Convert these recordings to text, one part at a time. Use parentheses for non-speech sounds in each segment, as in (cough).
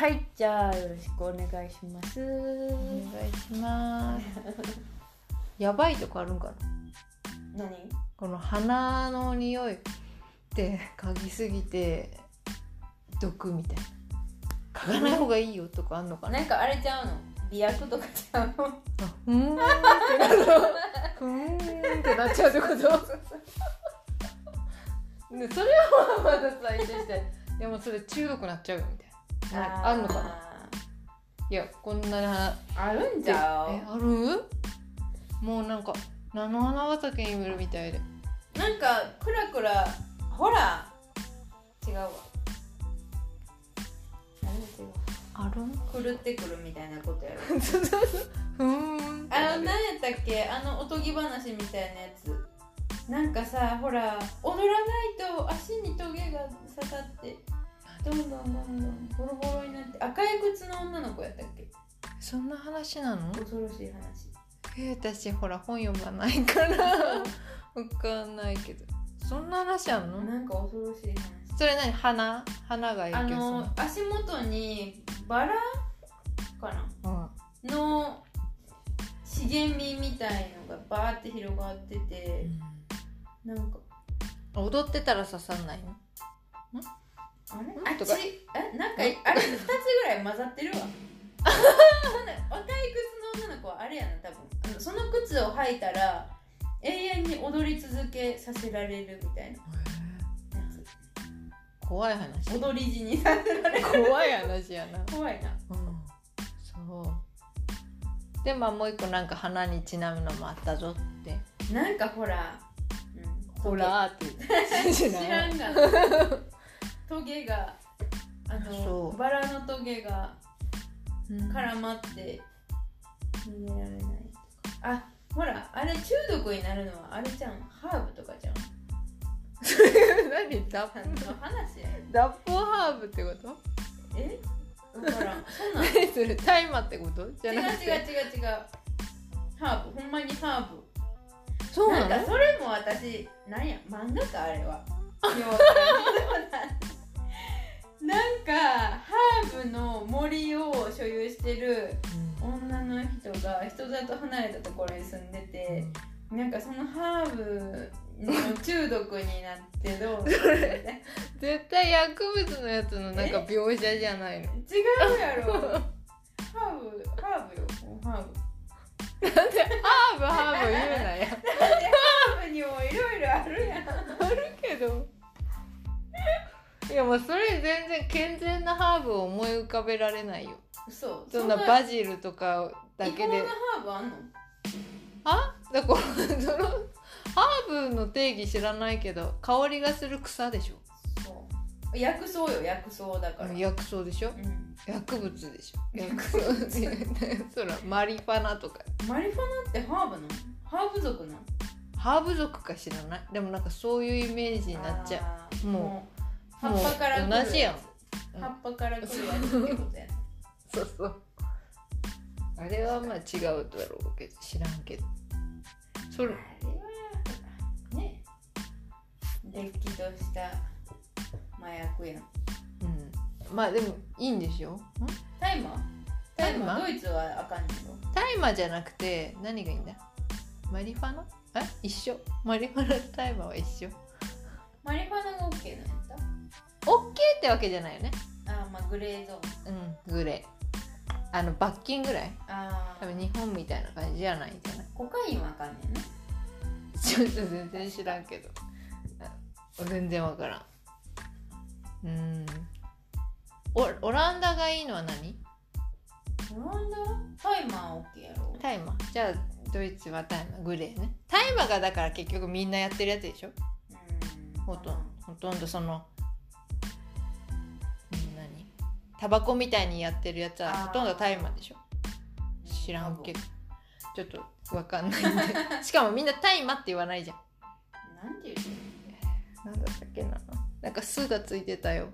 はいじゃあよろしくお願いします。お願いします。やばいとこあるんかな。何？この鼻の匂いって嗅ぎすぎて毒みたいな。嗅がない方がいいよとかあんのかな。なんかあれちゃうの？美薬とかちゃうの？あふーんってなるふーんってなっちゃうってこと？ね (laughs) それはまださいいとしてでもそれ中毒なっちゃうよみたいななんかあんのかな？いやこんなに鼻あるんじゃう？えある？もうなんか菜の花畑にいるみたいで。なんかクラクラほら。違うわ。何違う？ある？ん狂ってくるみたいなことやろ (laughs) ふーん。あの何やったっけ？あのおとぎ話みたいなやつ。なんかさほら踊らないと足にトゲが刺さってどんどんどんどんボロボロになって赤い靴の女の子やったっけ？そんな話なの？恐ろしい話。え私ほら本読まないから。(laughs) わかんないけど。そんな話あんの？なんか恐ろしい話。それ何？花花が影あ響するの足元にバラかな？のの茂みみたいのがバーって広がっててなんか。うん踊ってたら刺さんないの？あっち？え？なんかあれ？2つぐらい混ざってるわ。若い靴の女の子はあれやな多分。その靴を履いたら永遠に踊り続けさせられるみたいな。や怖い話。つ踊り死にさせられる。怖い話やな。怖いな。うんそう。でまあもう一個なんか花にちなむのもあったぞって。なんかほら、うん、ほらーって言って。(laughs) 知らんがな (laughs) トゲがあのバラのトゲがうん。絡まって逃げられないとか。あほらあれ中毒になるのはあれじゃんハーブとかじ (laughs) ゃん何？ダッ何の話や。ダッポハーブってこと？え？分からん。そんなん？(laughs) 何それ大麻ってこと？じ違う違う違うゃなくて違う。ハーブ。ほんまにハーブ。そうなんかそれも私なんや？漫画かあれは (laughs) なんかハーブの森を所有してる女の人が人里離れたところに住んでてなんかそのハーブの中毒になってどう (laughs) 絶対薬物のやつのなんか描写じゃないの。やろ。(laughs) ハーブハーブよハーブ。なんでハーブハーブ言うなやハーブにもいろいろあるやん。あるけどいやもうそれ全然健全なハーブを思い浮かべられないよ。嘘。そんなバジルとかだけで。違法なハーブあんの？あ？だからそのハーブの定義知らないけど香りがする草でしょ。そう。薬草よ薬草だから、薬草でしょ。うん。薬物でしょ。薬草。そらマリファナとか。マリファナってハーブなの？ハーブ族なの？ハーブ族か知らない。でもなんかそういうイメージになっちゃう。もう葉っぱから同じやん。葉っぱから来るやつってことやそうそう。あれはまあ違うだろうけど知らんけど。それ。あれはねれっきとした麻薬やん。うん。まあでもいいんでしょん？タイマー？タイマー？ドイツはあかんねんろ大麻じゃなくて何がいいんだ？マリファナ？あ一緒。マリファナと大麻は一緒。マリファナが OK なんやったオッケーってわけじゃないよね。あーまあグレーゾーン。うんグレー。あの罰金ぐらい？ああ多分日本みたいな感じじゃないんじゃな。いコカインはあかんねんな。ちょっと全然知らんけど。あ全然わからん。うん。オオランダがいいのは何？オランダ？タイマー OK やろ。大麻じゃあドイツは大麻グレーね。大麻がだから結局みんなやってるやつでしょ？うん。ほとんど。ほとんどそのタバコみたいにやってるやつはほとんど大麻でしょ。知らんけど。ちょっとわかんない。ん (laughs) でしかもみんな大麻って言わないじゃん。なんて言うの？なんだったっけな。なんか「す」がついてたよ。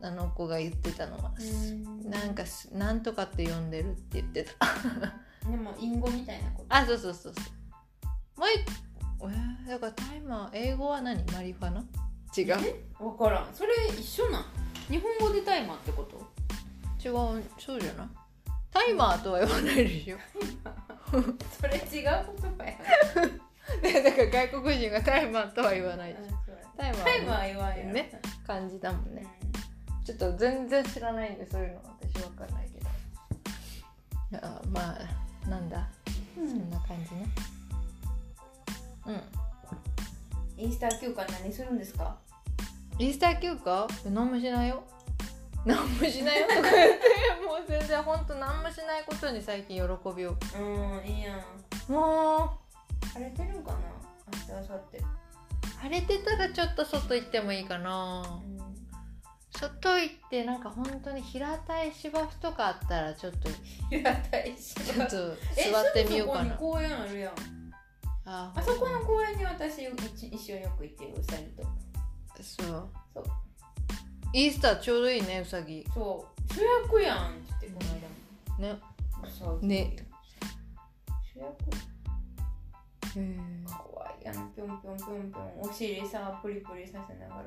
うん。あの子が言ってたのは。うん。なんかす「なんとかって呼んでる」って言ってた。(laughs) でも隠語みたいなこと？あそうそうそうそう。もうえーだからタイマー英語は何？マリファナ？違う。分からん。それ一緒なん？日本語でタイマーってこと？違うそうじゃない？タイマーとは言わないでしょ。それ違う言葉やね (laughs) だから外国人がタイマーとは言わないでしょ。タイマータイマー言わんよ。ね感じだもんね。うちょっと全然知らないんでそういうの私わかんないけど。あまあなんだ？ん。そんな感じね。うん。イースター休暇何するんですか？イースター休暇？え何もしないよ。(laughs) 何もしないよとか言ってもう全然ほんと何もしないことに最近喜びを。うんいいやん。も晴れてるんかな明日明後日。う晴れてたらちょっと外行ってもいいかな。外行ってなんか本当に平たい芝生とかあったらちょっと平たいしちょっと座ってみようかな。あるやん。あ。あそこの公園に私一一緒によく行ってるうさぎとそう。そう。イースターちょうどいいねうさぎ。そう。主役やんって言ってこの間も。ね。うさぎね。主役。へえかわいいやん。ぴょんぴょんぴょんぴょん。お尻さプリプリさせながら。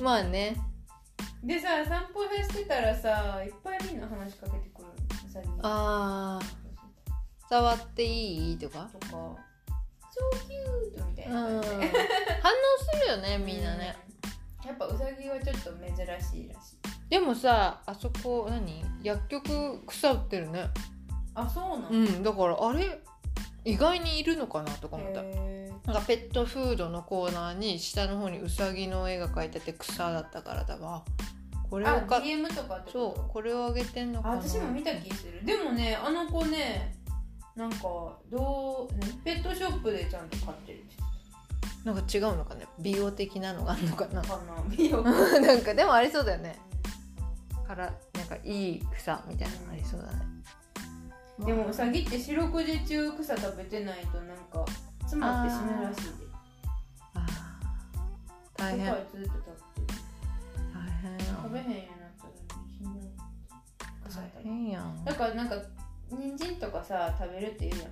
まあね。でさ散歩させてたらさいっぱいみんな話しかけてくるうさぎあー。触っていい？とか？とか超キュートみたいうん。な反応するよねみんなね、やっぱうさぎはちょっと珍しいらしい。でもさあそこ何？薬局草売ってるね。あそうなの、うんだからあれ？意外にいるのかなとか思った。へなんかペットフードのコーナーに下の方にウサギの絵が描いてて草だったからだわ。これをかそうこれをあげてんのあかな。私も見た気する。でもねあの子ねなんかどうねペットショップでちゃんと買ってるってなんか違うのかね美容的なのがあるのかな。かな美容。(laughs) なんかでもありそうだよね。からなんかいい草みたいなのありそうだね。でもうさぎって四六時中草食べてないとなんか詰まって死ぬらしいで。あー。大変。ずっと食べてる。変食べへんようになったら死んじゃう草大食べて変やんだからなんかさ食べるって言うや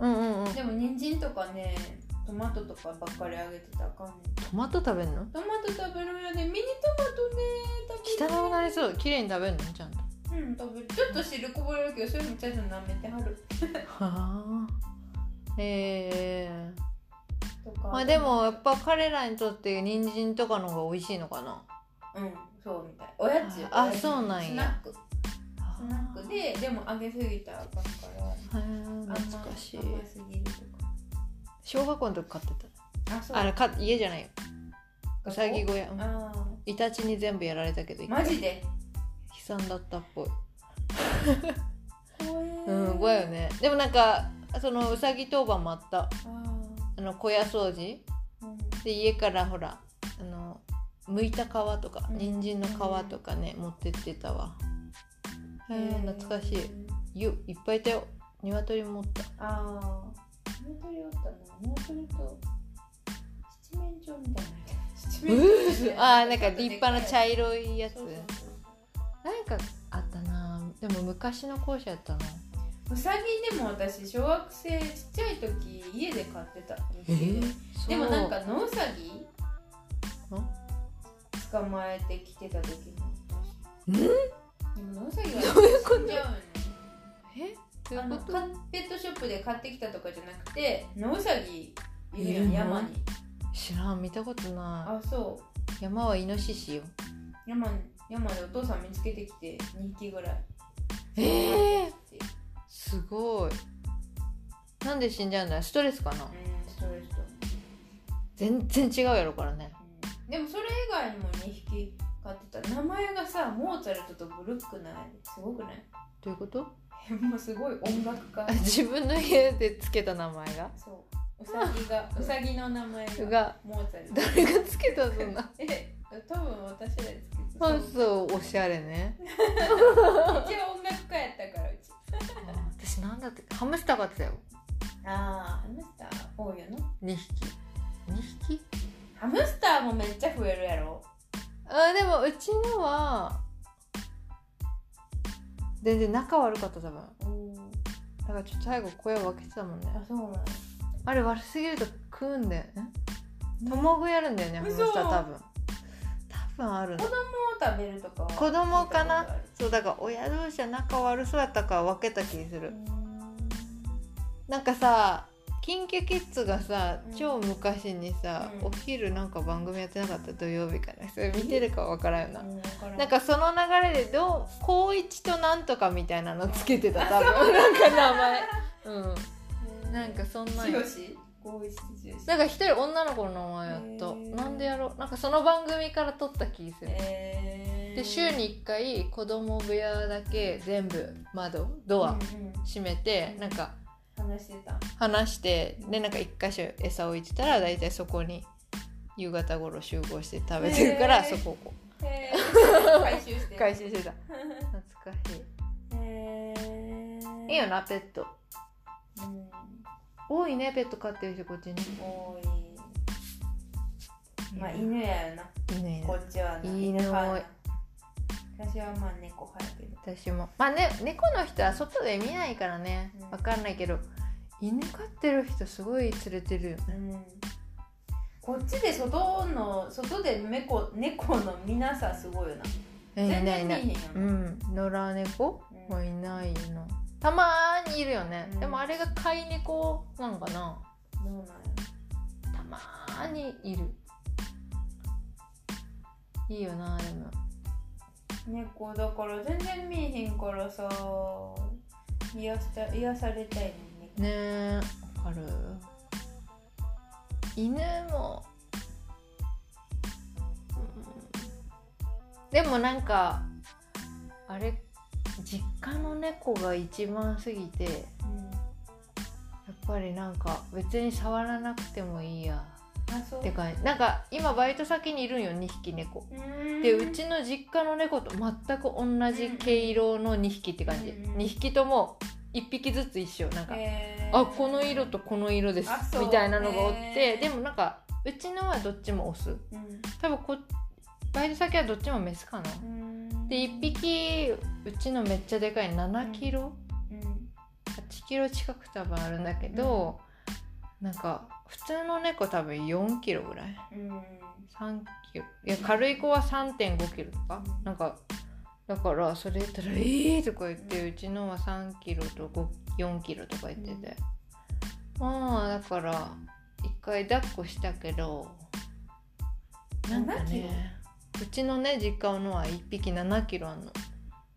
うんうんうん。んでも人参とかねトマトとかばっかりあげてたらあかんトマト食べんの？トマト食べるんやでミニトマトね食べる汚くなりそう。綺麗に食べるの？ちゃんと。うん食べる。ちょっと汁こぼれるけどそれもちゃんと舐めてはる。はあ。ええ。とか。まあでもやっぱ彼らにとって人参とかの方が美味しいのかな？うんそうみたい。おやつよ。あそうなんや。スナック。スナックででも揚げすぎたらあかんから懐かしい。小学校の時買ってあそう。たあれか家じゃないよ。うさぎ小屋。イタチに全部やられたけどマジで？悲惨だったっぽい。うん怖いよね。でもなんかそのうさぎ当番もあった。ああの小屋掃除。ーうん。で家からほらあの剥いた皮とかうん。人参の皮とかね持ってってたわ。へえ懐かしい。よいっぱいいたよ鶏もおった。ああ鶏おったな。鶏と七面鳥みたいな七面鳥みたいあーなんか立派な茶色いやつ。そうなんかあったな。でも昔の校舎やったなうさぎでも私小学生ちっちゃい時家で飼ってたでもなんか野うさぎ捕まえてきてた時もんでも野うさぎは死んじゃうよね。え？ペットショップで買ってきたとかじゃなくて野うさぎいるやん山に。知らん見たことなあそう。い山はイノシシよ。山山でお父さん見つけてきて2匹ぐらい。ええうんすごい。なんで死んじゃうんだ？ストレスかな？ストレスと。全然違うやろからね。うん。でもそれ以外にも2匹飼ってた。名前がさモーツァルトとブルックないすごくない？どういうこと？もうすごい音楽家。あ (laughs) 自分の家でつけた名前が？そう。うさぎが (laughs) うさぎの名前ががモーツァルト誰がつけたそんな。(laughs) え多分私らでつけた。そうそうおしゃれね。一応音楽家やったからうち。私なんだってハムスター飼ってたよ。ああハムスター多いよな。2匹。2匹？ハムスターもめっちゃ増えるやろ。あでもうちのは全然仲悪かった多分。だからちょっと最後声を分けてたもんね。あそうなんやあれ悪すぎると食うんだよね。共食いやるんだよねハムスター嘘多分。多分あるの。子供を食べるとかは子供かな？そうだから親同士は仲悪そうやったから分けた気する。なんかさキンキキッズがさうん。超昔にさ、うん。お昼なんか番組やってなかった？土曜日かなそれ見てるか分からんよな、うんなんかその流れでどう高一となんとかみたいなのつけてた？多分。なんか名前。うん。なんかそんななんか一人女の子の名前やった。なんでやろう？なんかその番組から撮った気する。えー。で週に1回子供部屋だけ全部窓ドアうんうん。閉めてなんか話してた。離してでなんか一箇所餌置いてたら大体そこに夕方頃集合して食べてるからそこをこへー。回収してう回収してた懐かしへー。いいいよなペット。うん。多いねペット飼ってる人こっちに。多い。まあ犬やよな。犬犬こっちはな。犬派やな私はまあ猫派やけど。私も。まあね猫の人は外で見ないからね。うん。わかんないけど犬飼ってる人すごい連れてるよね。うん。こっちで外の外で猫猫の見なさすごいよな。え全いないいない。然見えへんような、ん。野良猫うん。もいないよなたまーにいるよね、うん。でもあれが飼い猫なんかな。どうなんやたまーにいる。いいよなでも猫だから全然見えへんからさ癒した癒されたいねんね。えわかる。犬も、うん。でもなんかあれ実家の猫が一番すぎてやっぱりなんか別に触らなくてもいいやって感じ。なんか今バイト先にいるんよ2匹猫。うん。でうちの実家の猫と全く同じ毛色の2匹って感じ。うん2匹とも1匹ずつ一緒なんかあこの色とこの色ですみたいなのがおってでもなんかうちのはどっちもオス。うん。多分こバイト先はどっちもメスかな。うん。で1匹うちのめっちゃでかい7キロ？うん。8キロ近く多分あるんだけど、なんか普通の猫多分4キロぐらい？うん。3キロ。いや軽い子は3 5キロとか、うん。なんかだからそれ言ったら「えー!」とか言って、うちのは3キロと5 4キロとか言ってて、まあだから一回抱っこしたけどなんか7キロ？ねうちのね実家のは1匹7キロあんの。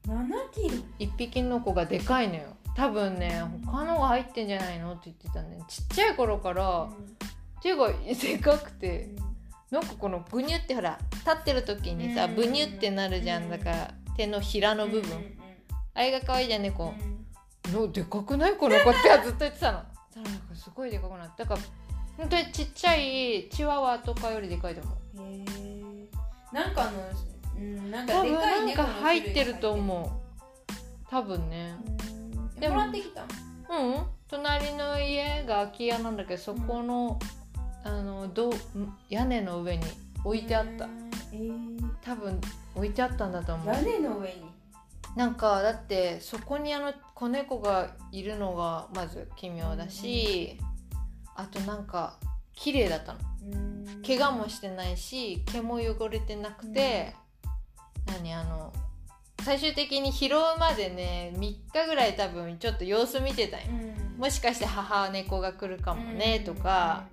7キロ？1匹の子がでかいのよ多分ね他のが入ってんじゃないの？って言ってたね。ちっちゃい頃から手がでかくて。なんかこのブニュってほら立ってる時にさうん。ブニュってなるじゃうん。んだから手のひらの部分。あれが可愛いじゃん猫のでかくない？この子ってずっと言ってたの。たらなんかすごいでかくなってだから本当にちっちゃいチワワとかよりでかいと思う。へえなんかあのうんなんかでかい猫の種類入ってると思う。多分ね。うんでももらってきたうん。隣の家が空き家なんだけどそこの,、あのど屋根の上に置いてあった。えー。多分置いてあったんだと思う。屋根の上に？なんかだってそこにあの子猫がいるのがまず奇妙だし、あとなんか綺麗だったの。うん。怪我もしてないし毛も汚れてなくて、何あの最終的に拾うまでね3日ぐらい多分ちょっと様子見てたんよ。うん。もしかして母猫が来るかもねとか、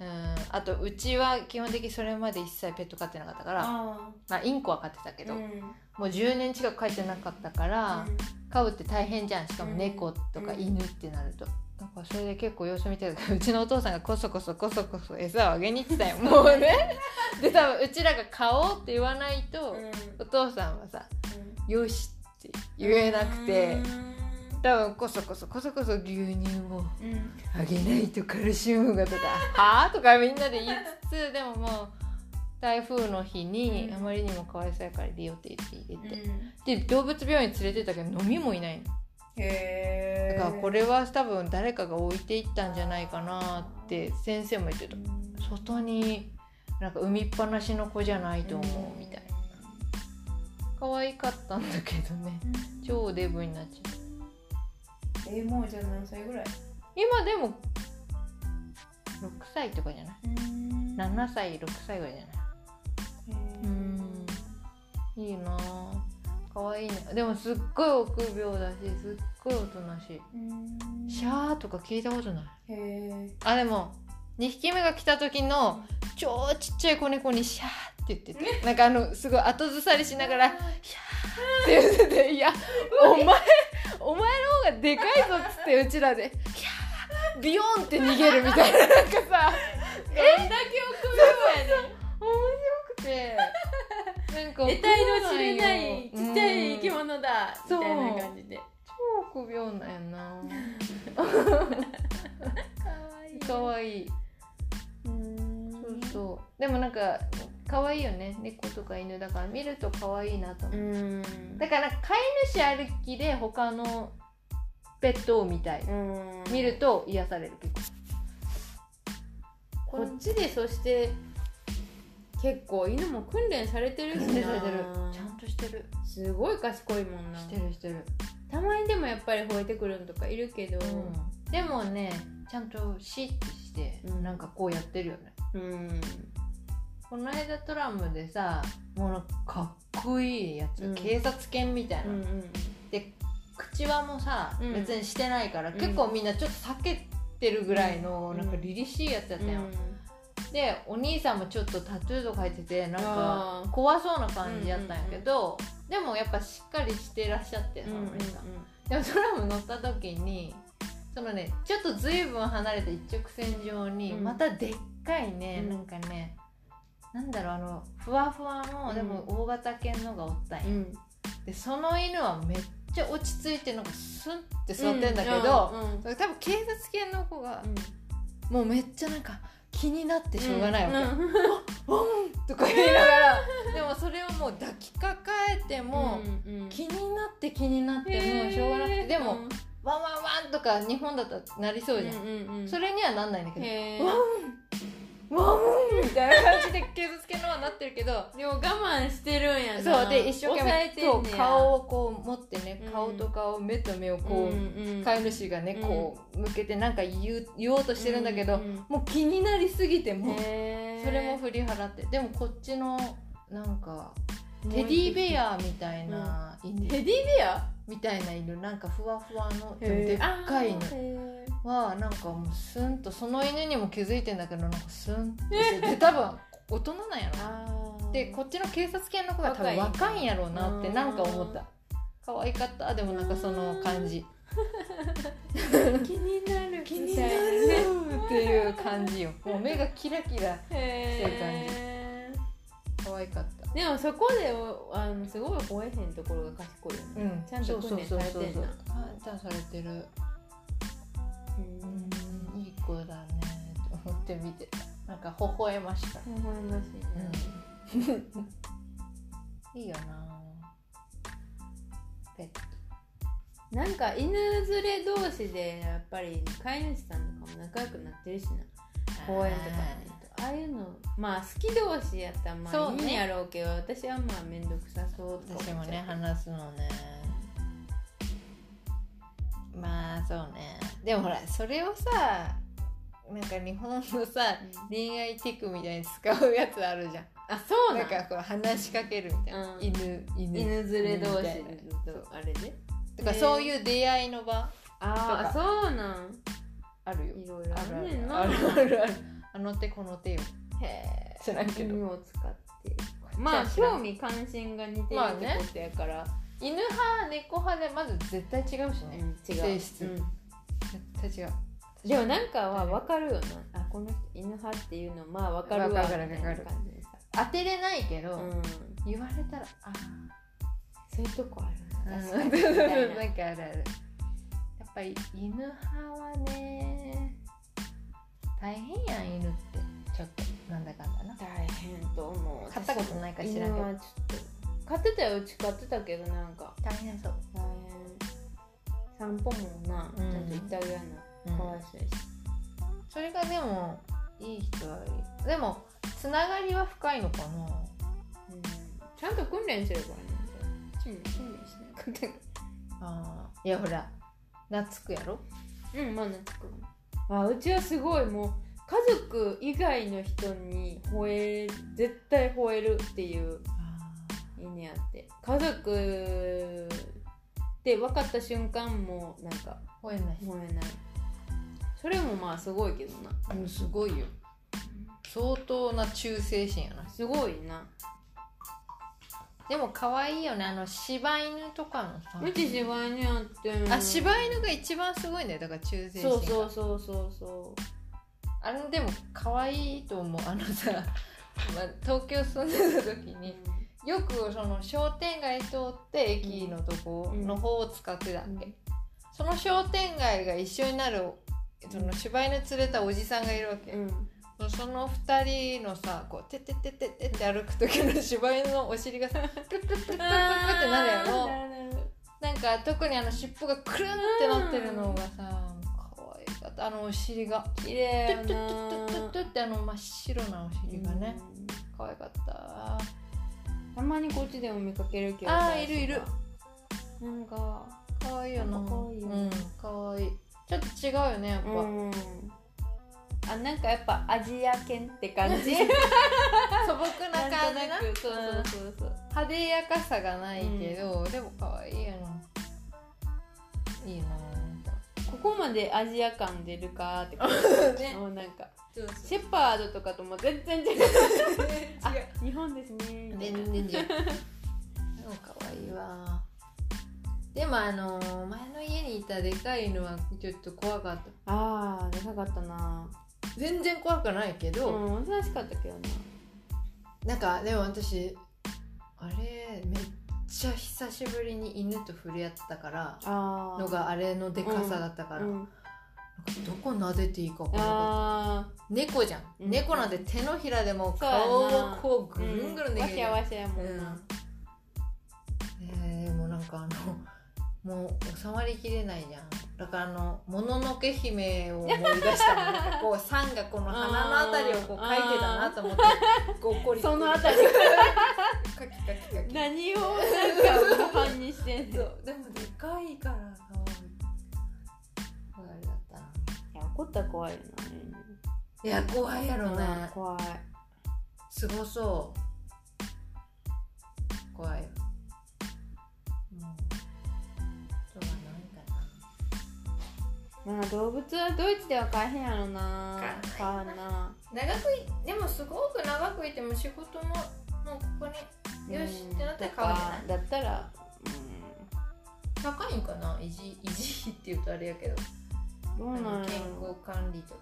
うん、あとうちは基本的にそれまで一切ペット飼ってなかったから、あまあ、インコは飼ってたけど、ーうん。もう10年近く飼ってなかったから、飼うって大変じゃん。しかも猫とかうん。犬ってなると、だからそれで結構様子見てたけどうちのお父さんがこそこそこそこそ餌をあげに行ってたよ (laughs) もうね。で多分うちらが買おうって言わないと、うん。お父さん。はさ「よし」って言えなくて、うん。多分こそこそこそこそ牛乳をうん。あげないとカルシウムがとか「はあ?」とかみんなで言いつつでももう台風の日にうん。あまりにもかわいそうやから入れようって言って入れて、うん。で動物病院連れてったけど飲みもいないのだからこれは多分誰かが置いていったんじゃないかなって先生も言ってた。外になんか産みっぱなしの子じゃないと思うみたいな。可愛かったんだけどね。超デブになっちゃうえーもうじゃあ何歳ぐらい？今でも6歳とかじゃない？うん。7歳6歳ぐらいじゃない？うん。いいなかわいいね。でもすっごい臆病だしすっごいおとなしい。シャーとか聞いたことない。あでも2匹目が来た時の超ちっちゃい子猫にシャーって言っててなんかあのすごい後ずさりしながらシャーって言ってて「いやお前お前の方がでかいぞ」っつってうちらで「ヒャービヨーンって逃げるみたいななんかさ。(laughs) どんだけ臆病やね面白くてなんかん得体の知れないちっちゃい生きうん。物だみたいな感じで。超臆病なんやな。(laughs) かわいかわい。そうそう。でもなんか可愛いよね。猫とか犬だから見ると可愛いなと思う、うん。だから飼い主ありきで他のペットを見たい、うん。見ると癒される結構。こっちでそして結構犬も訓練されてるしな。されてる。ちゃんとしてる。すごい賢いもんな。してるしてる、たまにでもやっぱり吠えてくるのとかいるけど。でもねちゃんとシッてして、うん。なんかこうやってるよね。うん。この間トラムでさもうかかっこいいやつ、うん。警察犬みたいな、うんうんで口輪もさ、うん。別にしてないから、ん。結構みんなちょっと避けてるぐらいの、うんなんか凛々しいやつやったよ、うでお兄さんもちょっとタトゥーとか入っててなんか怖そうな感じやったんやけど、でもやっぱしっかりしてらっしゃってそのお兄さん、でもトラム乗った時にそのねちょっと随分離れた一直線上に、うん。またでっかいね、うん。なんかねなんだろうあのふわふわの、うん。でも大型犬のがおったんや、うん。でその犬はめっちゃ落ち着いてなんかスンって座ってんだけど、多分警察犬の子が、もうめっちゃなんか気になってしょうがないわけ、うん。ワンとか言いながら。でもそれをもう抱きかかえても、うんうん。気になって気になってもうしょうがなくて。でも、うんワンワンワンとか日本だったらなりそうじゃん、うんうんうん。それにはなんないんだけど、ワンワンみたいな感じで警察犬のはなってるけどでも我慢してるんやな。そうで一生懸命そう顔をこう持ってね、うん顔と顔目と目をこう、うんうん飼い主がねうん。こう向けてなんか言う言おうとしてるんだけど、うんうんもう気になりすぎてもそれも振り払って。でもこっちのなんかテディベアみたいな犬、テディベア？みたいな犬。なんかふわふわのでっかい犬へはなんかもうスンとその犬にも気づいてんだけどなんかスンって。してで多分大人なんやろ。でこっちの警察犬の子が多分若いんやろうなってうんなんか思った。可愛かった？でもなんかその感じ。(laughs) 気になる。気になるっていう感じよ。もう目がキラキラへ可愛かった。ーでもそこであのすごい吠えへんところが賢いよね。うん。ちゃんと訓練されてんな。ちゃんとされてるうん。うんいい子だね。と思って見て。たなんか微笑ました微笑ましいないいよなペットなんか犬連れ同士でやっぱり飼い主さんとかも仲良くなってるしな。公園とかに行くとああいうのまあ好き同士やったらまあいいんやろうけど、私はまあ面倒くさそうとか私もね話すのね。まあそうねでもほらそれをさなんか日本のさうん。恋愛テクみたいに使うやつあるじゃん。あそうなんかこう話しかけるみたいな、うん。犬犬。犬連れ同士みたいな。とあれでとかそういう出会いの場ああとそうなん。あるよ。いろいろああるある。ねある。あるある。あの手この手よ。へえ知らんけど。犬を使って。まあ興味関心が似てるまあねってことやから、犬派猫派でまず絶対違うしね、うん違う。性質。うん絶対違うでもなんかは分かるよなあこの人犬派っていうのまあ分かるわかるみたいなわかる感じでさ当てれないけど、うん言われたらあそういうとこあるな確かにみたいなんかあるあるやっぱり犬派はね大変やん犬ってちょっとなんだかんだな大変と思う飼ったことないから知らんけど犬はちょっと飼ってたようち飼ってたけどなんか大変そう、散歩もな、うん。ちゃんと行ってあげやなかわいそうやし、それがでもいい人はいい。でもつながりは深いのかな。うん、ちゃんと訓練してるからね。うちも訓練しなかったかあー。いやほら懐くやろ？らうんまあ懐く。あうちはすごいもう家族以外の人に吠え絶対吠えるっていういいねやって。家族って分かった瞬間もうなんか吠えない。燃えない。それもまあすごいけどな。うんすごいよ。相当な忠誠心やな。すごいな。でも可愛いよね。あの柴犬とかのさ。うち柴犬やってんあ柴犬が一番すごいんだよ。だから忠誠心が。そうそうそうそうそあれでも可愛いと思う。あのさ、まあ、東京住んでた時うによくその商店街通って駅のとこの方を使ってたわけ、うん。その商店街が一緒になるその柴犬連れたおじさんがいるわけ、うん。その2人のさこうてってってってってって歩く時の柴犬のお尻がさプルプルプルプルプルってなるやろ。なんか特にあの尻尾がくるんってなってるのがさ可愛かった。あのお尻が。綺麗やトゥットゥットゥットゥットゥットゥッってあの真っ白なお尻がね。うん。可愛かったたまにこっちでも見かけるけどあーいるいる。なんか可愛いよな。可愛いよね。うん。可愛い。ちょっと違うよねやっぱ、うん。あなんかやっぱアジア犬って感じ。(laughs) 素朴な感じな。く。そうそうそうそう。派手やかさがないけど、でも可愛いよな。いいなここまでアジア感出るかって感じね。(laughs) もうなんか。シェパードとかとも全然違う。(laughs) あ日本ですね全然違うでも可愛いわ。でもあのー前の家にいたでかい犬はちょっと怖かった。あーでかかったな。全然怖くないけど、うんおとなしかったけどな。なんかでも私あれめっちゃ久しぶりに犬と触れ合ったからのがあれのでかさだったから、うん。なんかどこ撫でていいか分からなかった。あ猫じゃん、うん。猫なんて手のひらでも顔をこうーぐるんぐるんでわきるしゃわしゃやもうん。んな、えー、もうなんかあのもう収まりきれないじゃん。だからあの「もののけ姫」を思い出したの。なんかこうさんがこの鼻のあたりをこう描いてたなと思ってこうコリコリそのあたり。カキカキカキ何をなんか模範にしてんの？でもでかいから可愛い可愛かったないや怒ったら怖いよいや怖いやろな、ね怖い。すごそう。怖いよまあ動物はドイツでは飼えへんやろな。飼わ飼うな。長くいでもすごく長くいても仕事ももうここによしってなったら買うんじゃないだったら高いんかな？維持維持費って言うとあれやけど。うんどうなんや健ろ康管理とか。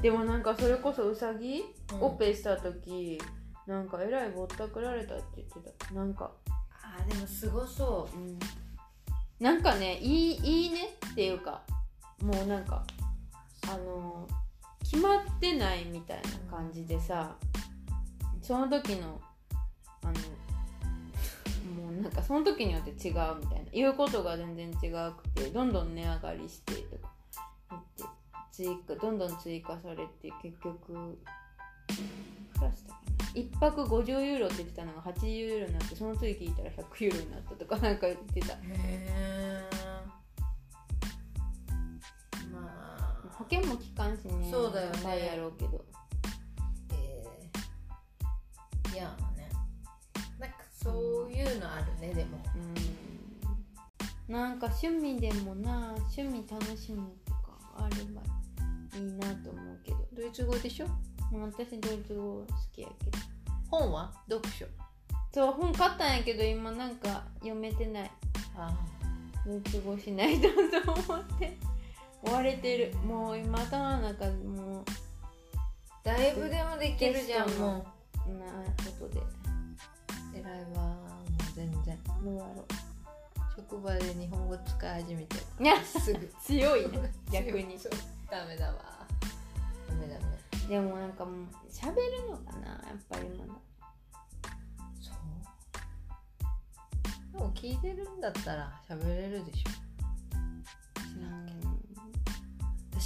でもなんかそれこそウサギ、うん。オペした時なんかえらいぼったくられたって言ってた。なんか。あーでもすごそうん。なんかねいいいいねっていうかもうなんかあの決まってないみたいな感じでさその時のあのもうなんかその時によって違うみたいな言うことが全然違うくてどんどん値上がりしてとか言って追加どんどん追加されて結局いくらしたかな1泊50ユーロって言ってたのが80ユーロになってその次聞いたら100ユーロになったとかなんか言ってた。へえかんしねそうだよね。高いやろうけどえー、いやねなんかそういうのあるねでも。うん。なんか趣味でもな趣味楽しむとかあればいいなと思うけど。ドイツ語でしょ？まあ私ドイツ語好きやけど。本は読書？そう本買ったんやけど今なんか読めてない。あドイツ語しないとと思って追われてる。もう今頭の中でもだいぶでもできるじゃん。もう。なことで。う偉いわもう全然。どうやろ職場で日本語使い始めてういやす。ぐ (laughs) 強いね。(laughs) 逆に。ダメだわ。ダメダメでもなんかもう喋るのかな。やっぱりまだ。そう。でも聞いてるんだったら喋れるでしょ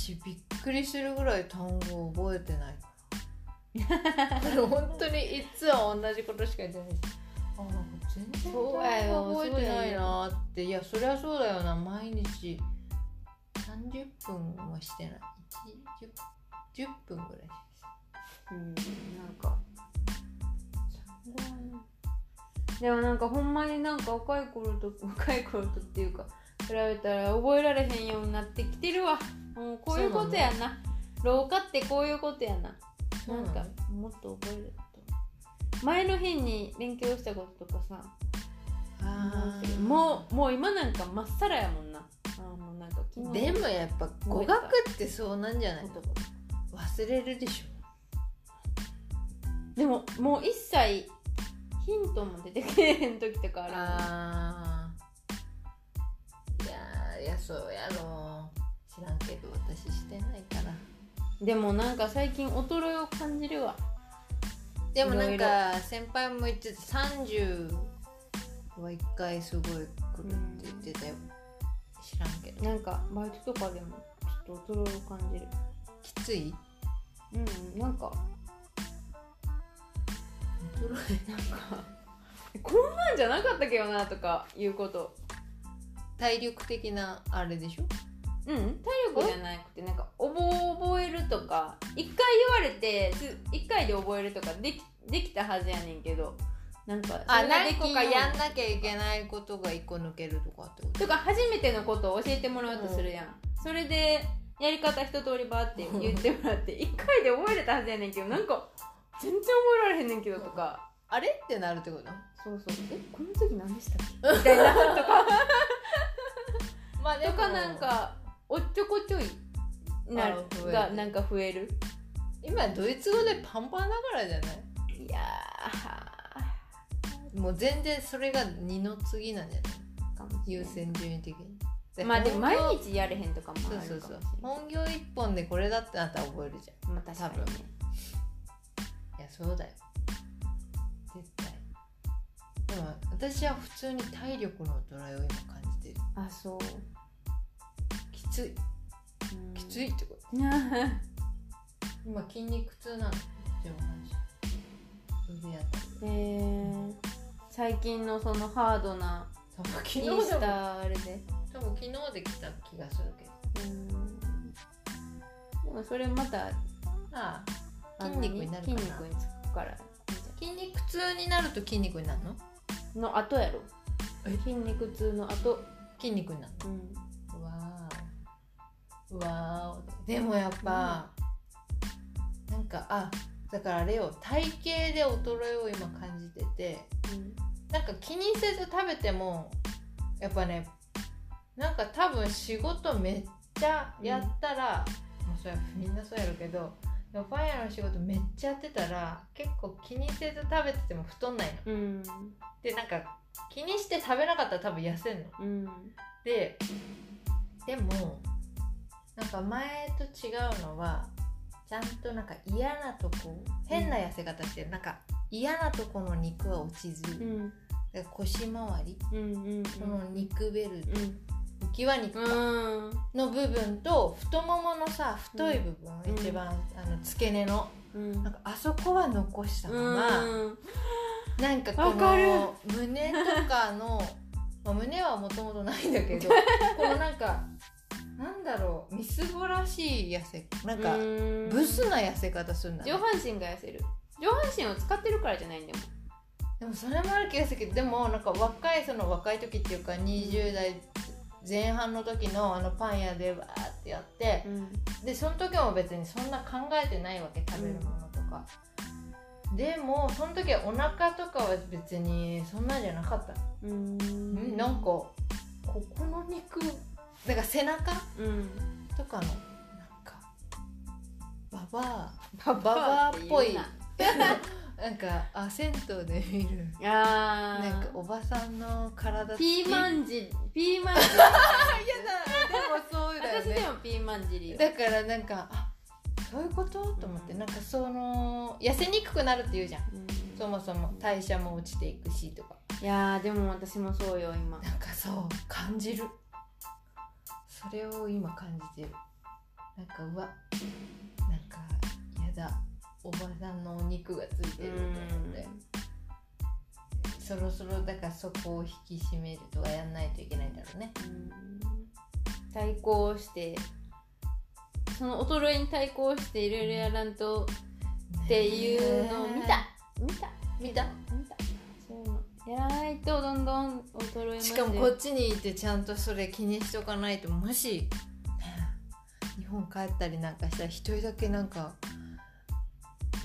私びっくりするぐらい単語覚えてない。(laughs) 本当にいつも同じことしか言ってない。しあなんか全然そうやよ覚えてないなって。いやそりゃそうだよな。毎日。30分はしてない。1 10, 10分ぐらいうんなんか。でもなんかほんまになんか若い頃と若い頃とっていうか比べたら覚えられへんようになってきてるわ。もうこういうことやな。老化ってこういうことやな。なんかもっと覚えると。前の日に勉強したこととかさ。もうもう今なんかまっさらやもんな。あもうなんかでもやっぱ語学ってそうなんじゃない？の忘れるでしでももう一切ヒントも出てけえへん時とかょあるあやそうやろ知らんけど私してないから。でもなんか最近衰えを感じるわ。でもなんか先輩も言ってた30は1回すごい来るって言ってたよ。知らんけど。なんかバイトとかでもちょっと衰えを感じる。きつい？うんなんか。衰なんか。こんなんじゃなかったけどなとかいうこと。え体力的なあれでしょ？うん。体力じゃなくてなんか覚覚えるとか一回言われてつ一回で覚えるとかできできたはずやねんけどなんかあ何個かやんなきゃいけないことが1個抜けるとかってこと？とか初めてのことを教えてもらうとするやん、それでやり方一通りバーって言ってもらって一回で覚えれたはずやねんけどなんか全然覚えられへんねんけどとかあれ？ってなるってことそうそうえこの時何でしたっけみたいなとかまあとかなんかおっちょこちょいなるあ増えるがなんか増える今ドイツ語でパンパンだからじゃないいやもう全然それ？が二の次なんじゃないーかも優先順位的にまあでも毎日やれ？へんとかもあそうそうそうるかもしれ？ない本業一本でこれ？だってなったら覚えるじゃんまあ確かにねいやそうだよ絶対。でも私は普通に体力の衰えを今感じてる。あそう。きつい。きつい。いってこと。今筋肉痛なの上半身腕あたりえー、最近のそのハードな多分昨イ日でも。ンスタあれで。多分昨日できた気がするけど。うん。でもそれまたあああ筋肉になるかな。筋肉につくから筋肉痛になると筋肉になるの？の後やろ。え？筋肉痛の後。筋肉になるうん。のわー。おわー。おでもやっぱ、なんかあだからあれよ。体型で衰えを今感じててなんか気にせず食べてもやっぱねなんか多分仕事めっちゃやったら、もうそれはみんなそうやるけどパン屋の仕事めっちゃやってたら結構気にせず食べてても太んないの。うん。でなんか気にして食べなかったら多分痩せんの。うん。ででもなんか前と違うのはちゃんとなんか嫌なとこ変な痩せ方してる、なんか嫌なとこの肉は落ちず、うん。腰回りうんうんこの肉ベルうん浮き輪肉うん。の部分と太もものさ太い部分、うん一番あの付け根のうん。なんかあそこは残したまま、うん。なんかこの胸とかの、(laughs) まあ、胸はもともとないんだけど (laughs) このなんかなんだろうみすぼらしい痩せなんかうん。ブスな痩せ方するんだ、ね。上、半身が痩せる。上半身を使ってるからじゃないんだもんでもそれもある気がするけどでもなんか若いその若い時っていうか20代前半の時のあのパン屋でわーってやってでその時も別にそんな考えてないわけ食べるものとか、でもその時はお腹とかは別にそんなんじゃなかった。うん。なんかここの肉だから背中うん。とかのなんかババアバババアっぽいなんかあ銭湯で見る。なあー。なんかおばさんの体ピーマンン汁ピーマン汁 (laughs) 嫌だ。でもそうだよ私でねもピーマン汁よ。だからなんかあそういうこと？と思って。なんかその痩せにくくなるって言うじゃん。うん。そもそも代謝も落ちていくしとか。いやーでも私もそうよ今。なんかそう感じる。それを今感じてる。なんかうわなんかやだおばさんのお肉がついてると思ってそろそろだからそこを引き締めるとかやんないといけないんだろうね。うん。対抗してその衰えに対抗していろいろやらんとっていうのを見た。見た。見た。見た。そういう。のやらないとどんどん衰えますしかもこっちにいてちゃんとそれ気にしとかないともし日本帰ったりなんかしたら一人だけなんか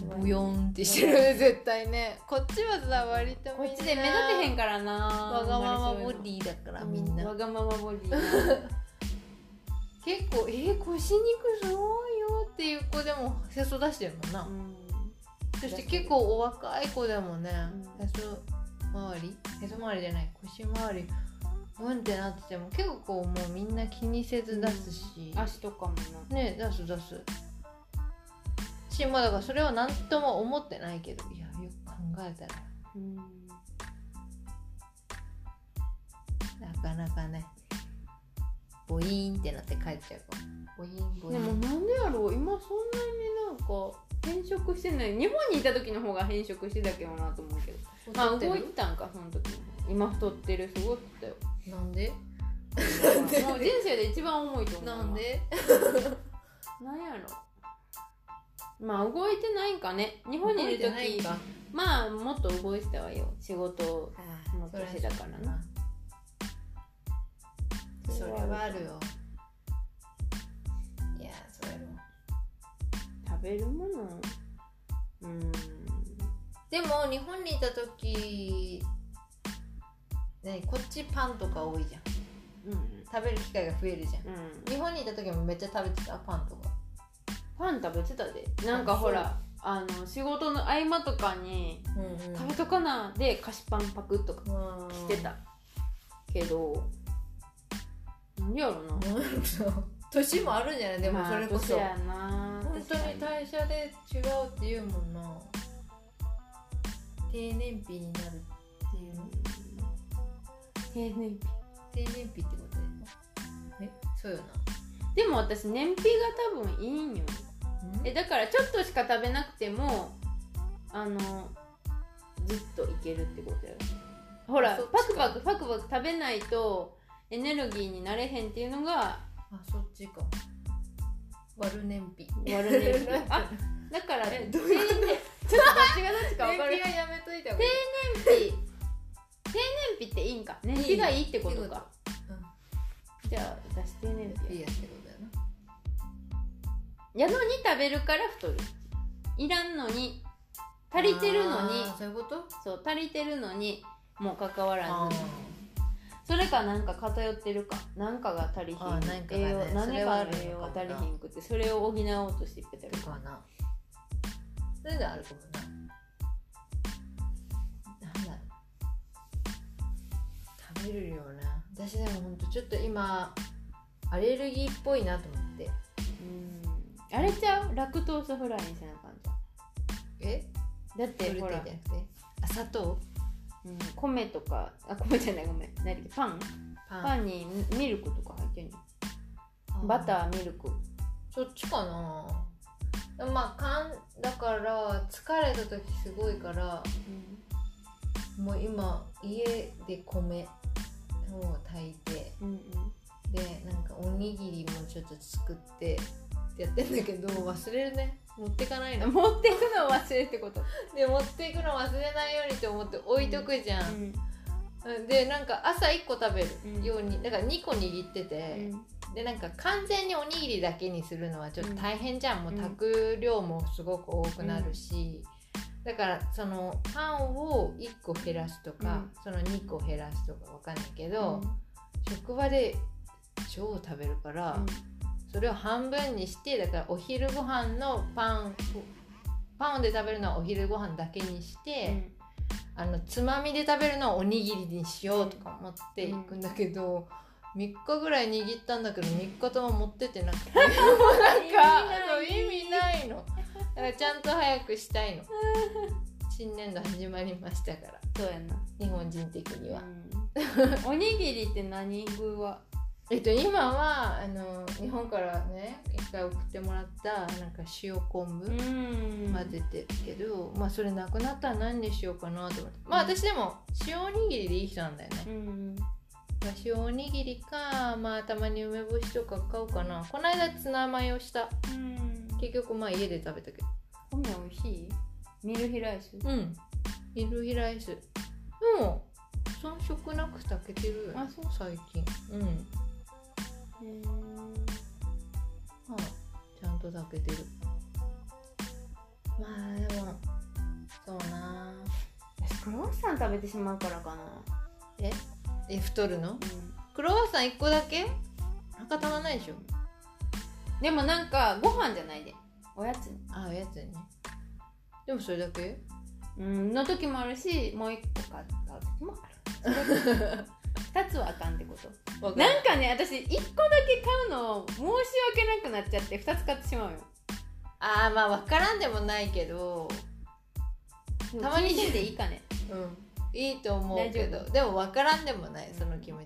ボヨンってしてる絶対ね。こっちはさ割とこっちで目立てへんからな。わがままボディだからみんな、わがままボディ。結構「えー、腰肉すごいよ」っていう子でもへそ出してるもんな、うん。そして結構お若い子でもね、うん。へそ周り。へそ周りじゃない腰周り。うんってなってても結構もうみんな気にせず出すし、足とかもな。ね出す出すしまあだからそれは何とも思ってないけどいやよく考えたら。うん。なかなかねボイーンってなって帰っちゃうかもボイーンボイーン。でもなんでやろう今そんなになんか変色してない。日本にいた時の方が変色してたけどなと思うけど。まあ動いてたんかその時の今太ってるすごい太ったよ。なんで？もう人生で一番重いと思うわなんで？(laughs) なんやろまあ動いてないんかね。日本にいる時まあもっと動いてたわよ。仕事をもっとしてたからな。それはあるよいやそれも。食べるもの？うん。でも日本にいた時ねこっちパンとか多いじゃん。うん。食べる機会が増えるじゃん。うん。日本にいた時もめっちゃ食べてたパンとかパン食べてたで。なんかほらあの仕事の合間とかにうん食べとかなで菓子パンパクとかしてたけど何やろな。(laughs) 年もあるんじゃない？でもそれこそ、まあ年やな本当に代謝で違うっていうもんな。低燃費になるっていう。の平年日低燃費ってことだよねえ？そうよな。でも私燃費が多分いいんよえだからちょっとしか食べなくてもあのずっといけるってことやろ。ほらパクパクパクパク食べないとエネルギーになれへんっていうのがあそっちか。割る燃費。悪燃費。(laughs) あだからえ低燃ちょっとどっちがどっちか分かる？燃費はやめといた方がいい。燃費。低燃費っていいんか？燃費がいいってことか。うん。じゃあ私低燃費や。いいやってこと。だよなやのに食べるから太る。いらんのに足りてるのに。そういうこと？そう足りてるのにもかかわらあずそれかなんか偏ってるか。なんかが足りひん。あーなんかがね栄養そ何かの栄養が足りひんくてそれを補おうとしていってるとか。な。そういうのあるかもな。なんだろう。食べるよな。私でもほんとちょっと今アレルギーっぽいなと思って。うんあれちゃう？ラクトースフライにせなあかんじえゃん。だってほら。あ砂糖？うん米とか。あ米じゃないごめん。何だっけ？パン？パパンにミルクとか入ってんのバターミルク。そっちかな。まあかんだから疲れた時すごいからもう今家で米を炊いてうんうん。でなんかおにぎりもちょっと作ってってやってんだけど忘れるね。持ってかないの。持っていくのを忘れってこと。(laughs) で持っていくの忘れないようにと思って置いとくじゃん、ん。でなんか朝1個食べうん。るように、だから2個握ってて、でなんか完全におにぎりだけにするのはちょっと大変じゃん、もう炊く量もすごく多くなるし、だからそのパンを1個減らすとか、うん。その2個減らすとかわかんないけど、職場で超食べるから、それを半分にしてだからお昼ご飯のパンをパンで食べるのはお昼ご飯だけにして、あのつまみで食べるのはおにぎりにしようとか思っていくんだけど、3日ぐらい握ったんだけど3日とも持ってってなくて。(laughs) なんか意味ないのだからちゃんと早くしたいの。新年度始まりましたから。そうやな。日本人的には、おにぎりって何具は？えっと今はあの日本からね一回送ってもらったなんか塩昆布、ん。混ぜてるけど、まあそれなくなったら何にしようかなと思って。まあ私でも塩おにぎりでいい人なんだよね、うん。まあ塩おにぎりかまあたまに梅干しとか買おうかな。この間ツナマヨした。結局まあ家で食べたけど。米美味しい？ミルヒライス？うん。ミルヒライス。でも遜色なく炊けてるよあそう。最近。うんへまあちゃんと炊けてる。まあでもそうな。私クロワッサン食べてしまうからかな。え？え太るの？うん。クロワッサン1個だけ？赤たまないでしょ。でもなんかご飯じゃないで。おやつに。あおやつに。ねでもそれだけ？うんの時もあるしもう一個買う時もある (laughs) 二つはあかんってこと。なんかね私一個だけ買うの申し訳なくなっちゃって二つ買ってしまうよ。あーまあ分からんでもないけどたまに気にせんでいいかね。うん。いいと思うけ大どでも分からんでもないその気持ち。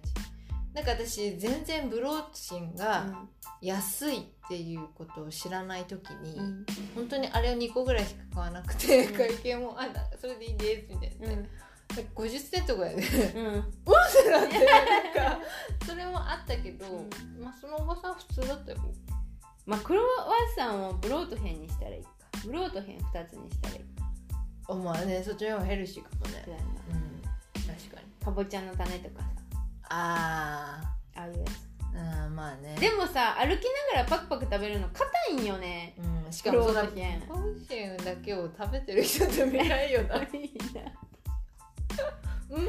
なんか私全然ブローチンが安いっていうことを知らない時に、うん。本当にあれを2個ぐらいしか買わなくて、うん。会計も「あなそれでいいです」みたいな、うん50セントぐらいでうん。うんってなって (laughs) なんか。それもあったけど、うん。まあそのおばさん普通だったよ。まあクロワッサンをブロート編にしたらいいか。ブロート編二つにしたらいい。かあまあねそっちの方がヘルシーかもね。うん。確かに。かぼちゃの種とかさ。あああいうやつ。ーあーまあね。でもさ歩きながらパクパク食べるの硬いんよね。うん、しかもそんなクローズ編。甲子園だけを食べてる人って見ないよな (laughs) うん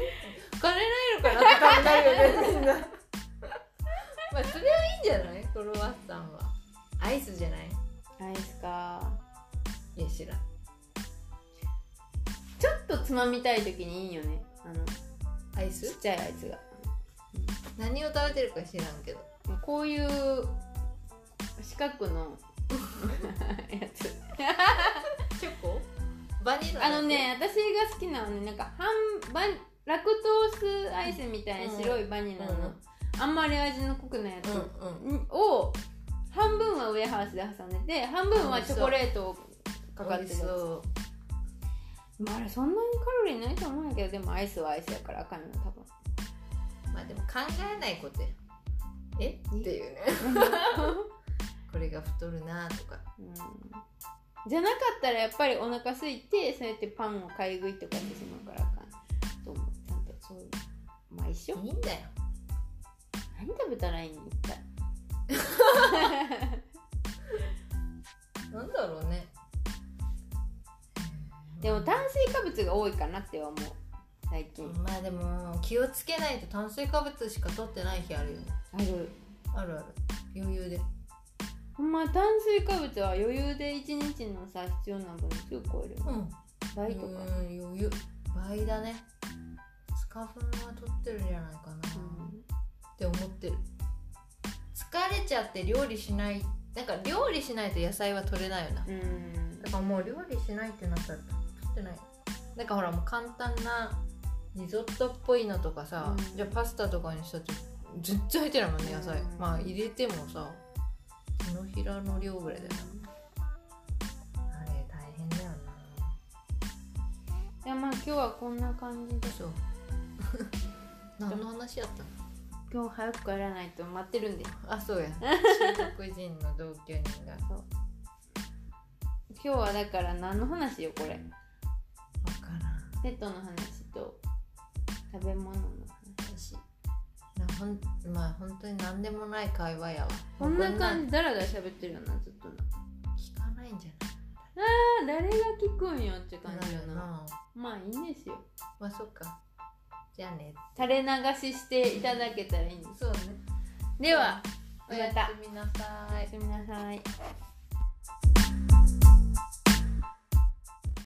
金ないのかなって多分なるよねみんな。まあそれはいいんじゃない？クロワッサンは。アイスじゃない？アイスか。いや知らん。ちょっとつまみたい時にいいよね。あのアイス？ちっちゃいアイスが。何を食べてるか知らんけど。こういう四角の (laughs) やつ。チョコ？バニラあのね私が好きなのはねなんか半バニラクトースアイスみたいな白いバニラの、うんあんまり味の濃くないやつ、を半分はウエハースで挟んでて半分はチョコレートかかってるまああれそんなにカロリーないと思うんやけどでもアイスはアイスやからあかんの多分。まあでも考えないことや。え？っていう。ね (laughs) これが太るなとか。うんじゃなかったらやっぱりお腹空いてそうやってパンを買い食いとかしてしまうからあかん。と思う？ちゃんとそういう。まあ一緒。いいんだよ。何食べたらいいの一体なんだろうね。でも炭水化物が多いかなって思う最近。まあでも気をつけないと炭水化物しか取ってない日あるよね。ある。あるある。余裕でほんま炭水化物は余裕で1日のさ必要な分すぐ超えるよ、うん。倍とか、うん余裕。倍だね。スカフンは取ってるんじゃないかな、って思ってる。疲れちゃって料理しない。なんか料理しないと野菜は取れないよな。うん、うんだからもう料理しないってなったら取ってない。なんかほらもう簡単なリゾットっぽいのとかさ、うん。じゃあパスタとかにしたって全然入ってないもんね野菜、うん。まあ入れてもさ手のひらの量ぐらいだよ。なあれ大変だよいやまあ今日はこんな感じで。なそう。(laughs) 何の話やったの？今日早く帰らないと待ってるんで。あそうや。(laughs) 中国人の同居人が。そう。今日はだから何の話よこれ。分からん。ペットの話と食べ物のほんまあ本当に何でもない会話やわ。こんな感じ。じだらだら喋ってるよなずっとな。聞かないんじゃないあー誰が聞くんよって感じよな。な。まあいいんですよ。まあそっか。じゃあね。垂れ流ししていただけたらいいんです。そうね。ではおやすみなさい。おやすみなさい